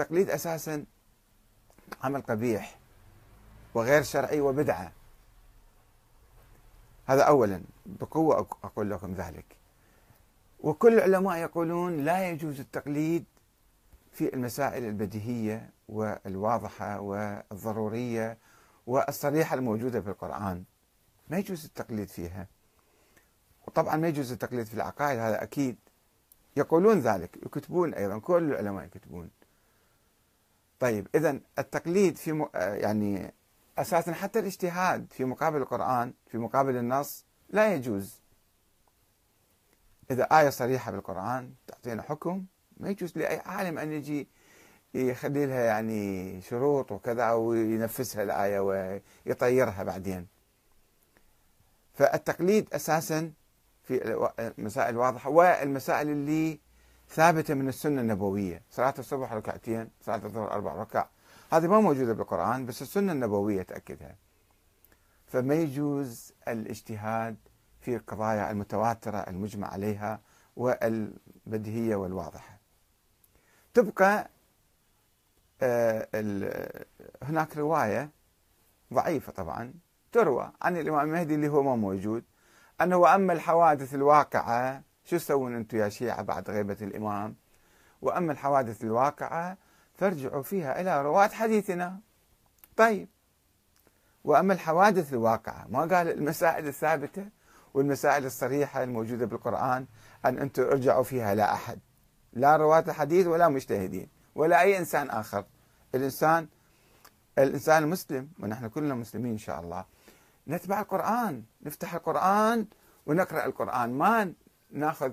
التقليد أساسا عمل قبيح وغير شرعي وبدعة. هذا أولا بقوة أقول لكم ذلك. وكل العلماء يقولون لا يجوز التقليد في المسائل البديهية والواضحة والضرورية والصريحة الموجودة في القرآن. ما يجوز التقليد فيها. وطبعا ما يجوز التقليد في العقائد هذا أكيد. يقولون ذلك يكتبون أيضا كل العلماء يكتبون. طيب إذا التقليد في م... يعني أساسا حتى الاجتهاد في مقابل القرآن في مقابل النص لا يجوز. إذا آية صريحة بالقرآن تعطينا حكم ما يجوز لأي عالم أن يجي يخلي لها يعني شروط وكذا وينفذها الآية ويطيرها بعدين. فالتقليد أساسا في المسائل الواضحة والمسائل اللي ثابتة من السنة النبوية. صلاة الصبح ركعتين صلاة الظهر أربع ركع. هذه ما موجودة بالقرآن بس السنة النبوية تأكدها. فما يجوز الاجتهاد في القضايا المتواترة المجمع عليها والبديهية والواضحة. تبقى آه، هناك رواية ضعيفة طبعا تروى عن الإمام المهدي اللي هو ما موجود أنه وأما الحوادث الواقعة شو تسوون أنتم يا شيعة بعد غيبة الإمام؟ وأما الحوادث الواقعة فارجعوا فيها إلى رواة حديثنا. طيب. وأما الحوادث الواقعة ما قال المسائل الثابتة والمسائل الصريحة الموجودة بالقرآن أن أنتم ارجعوا فيها لا أحد. لا رواة الحديث ولا مجتهدين ولا أي إنسان آخر. الإنسان الإنسان المسلم ونحن كلنا مسلمين إن شاء الله. نتبع القرآن نفتح القرآن ونقرأ القرآن. ما ناخذ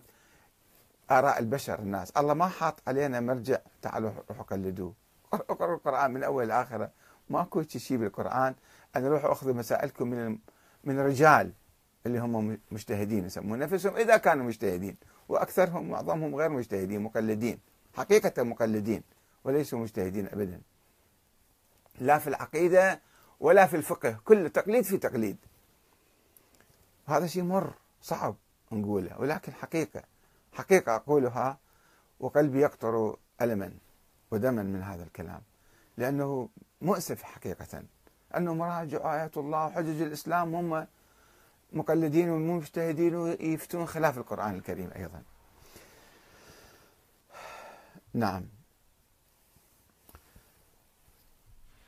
آراء البشر الناس. الله ما حاط علينا مرجع تعالوا روحوا قلدوه. اقرأوا القرآن من أول لآخرة. ماكو شيء بالقرآن. أنا روحوا أخذوا مسائلكم من من الرجال اللي هم مجتهدين يسمون نفسهم إذا كانوا مجتهدين. وأكثرهم معظمهم غير مجتهدين مقلدين. حقيقة مقلدين وليسوا مجتهدين أبدا. لا في العقيدة ولا في الفقه. كل تقليد في تقليد. هذا شيء مر صعب. نقوله ولكن حقيقة حقيقة أقولها وقلبي يقطر ألما ودما من هذا الكلام. لأنه مؤسف حقيقة. أنه مراجع آيات الله وحجج الإسلام هم مقلدين ومجتهدين ويفتون خلاف القرآن الكريم أيضا. نعم.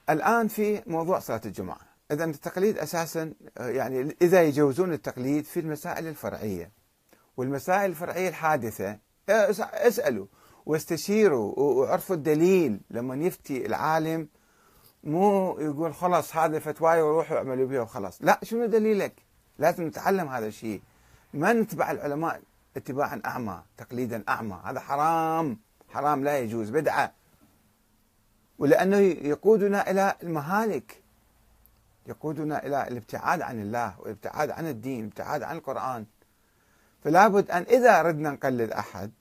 الآن في موضوع صلاة الجمعة إذا التقليد أساسا يعني إذا يجوزون التقليد في المسائل الفرعية. والمسائل الفرعية الحادثة اسألوا واستشيروا وعرفوا الدليل لما يفتي العالم. مو يقول خلاص هذا فتواي وروحوا اعملوا بها وخلاص. لا شنو دليلك؟ لازم نتعلم هذا الشيء. ما نتبع العلماء اتباعا أعمى تقليدا أعمى. هذا حرام حرام لا يجوز بدعة. ولأنه يقودنا إلى المهالك. يقودنا إلى الابتعاد عن الله والابتعاد عن الدين الابتعاد عن القرآن. فلا بد أن إذا أردنا نقلد أحد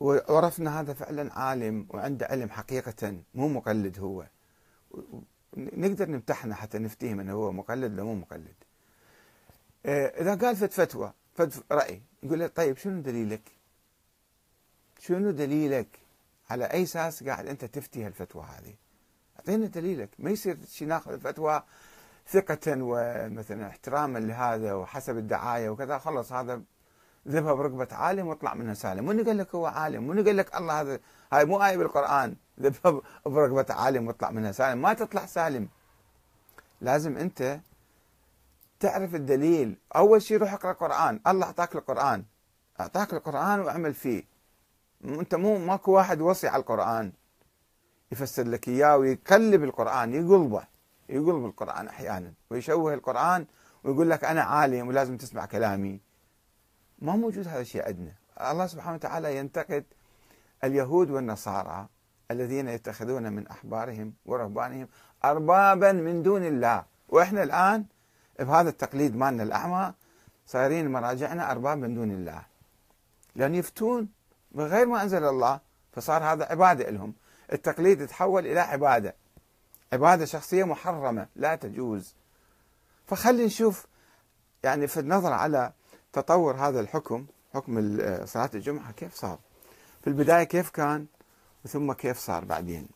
وعرفنا هذا فعلا عالم وعنده علم حقيقة مو مقلد هو. نقدر نمتحنه حتى نفتيه من هو مقلد ولا مو مقلد. إذا قال فت فتوى فت رأي يقول له طيب شنو دليلك؟ شنو دليلك؟ على أي أساس قاعد أنت تفتي هالفتوى هذه؟ أعطينا دليلك. ما يصير شي ناخذ الفتوى ثقة ومثلا احتراما لهذا وحسب الدعاية وكذا خلص هذا ذبها برقبة عالم واطلع منها سالم. من قال لك هو عالم من قال لك الله هذا هاي مو آية بالقرآن ذبها برقبة عالم واطلع منها سالم. ما تطلع سالم. لازم أنت تعرف الدليل. أول شيء روح اقرأ القرآن الله أعطاك القرآن. أعطاك القرآن واعمل فيه. أنت مو ماكو واحد وصي على القرآن. يفسر لك إياه ويقلب القرآن يقلبه يقلب القرآن أحيانا ويشوه القرآن ويقول لك أنا عالم ولازم تسمع كلامي. ما موجود هذا الشيء عندنا. الله سبحانه وتعالى ينتقد اليهود والنصارى الذين يتخذون من أحبارهم ورهبانهم أربابا من دون الله. وإحنا الآن بهذا التقليد مالنا الأعمى صايرين مراجعنا أرباب من دون الله. لأن يفتون بغير ما أنزل الله فصار هذا عبادة لهم. التقليد تحول إلى عبادة. عبادة شخصية محرمة لا تجوز. فخلي نشوف يعني في النظر على تطور هذا الحكم حكم صلاة الجمعة كيف صار. في البداية كيف كان ثم كيف صار بعدين.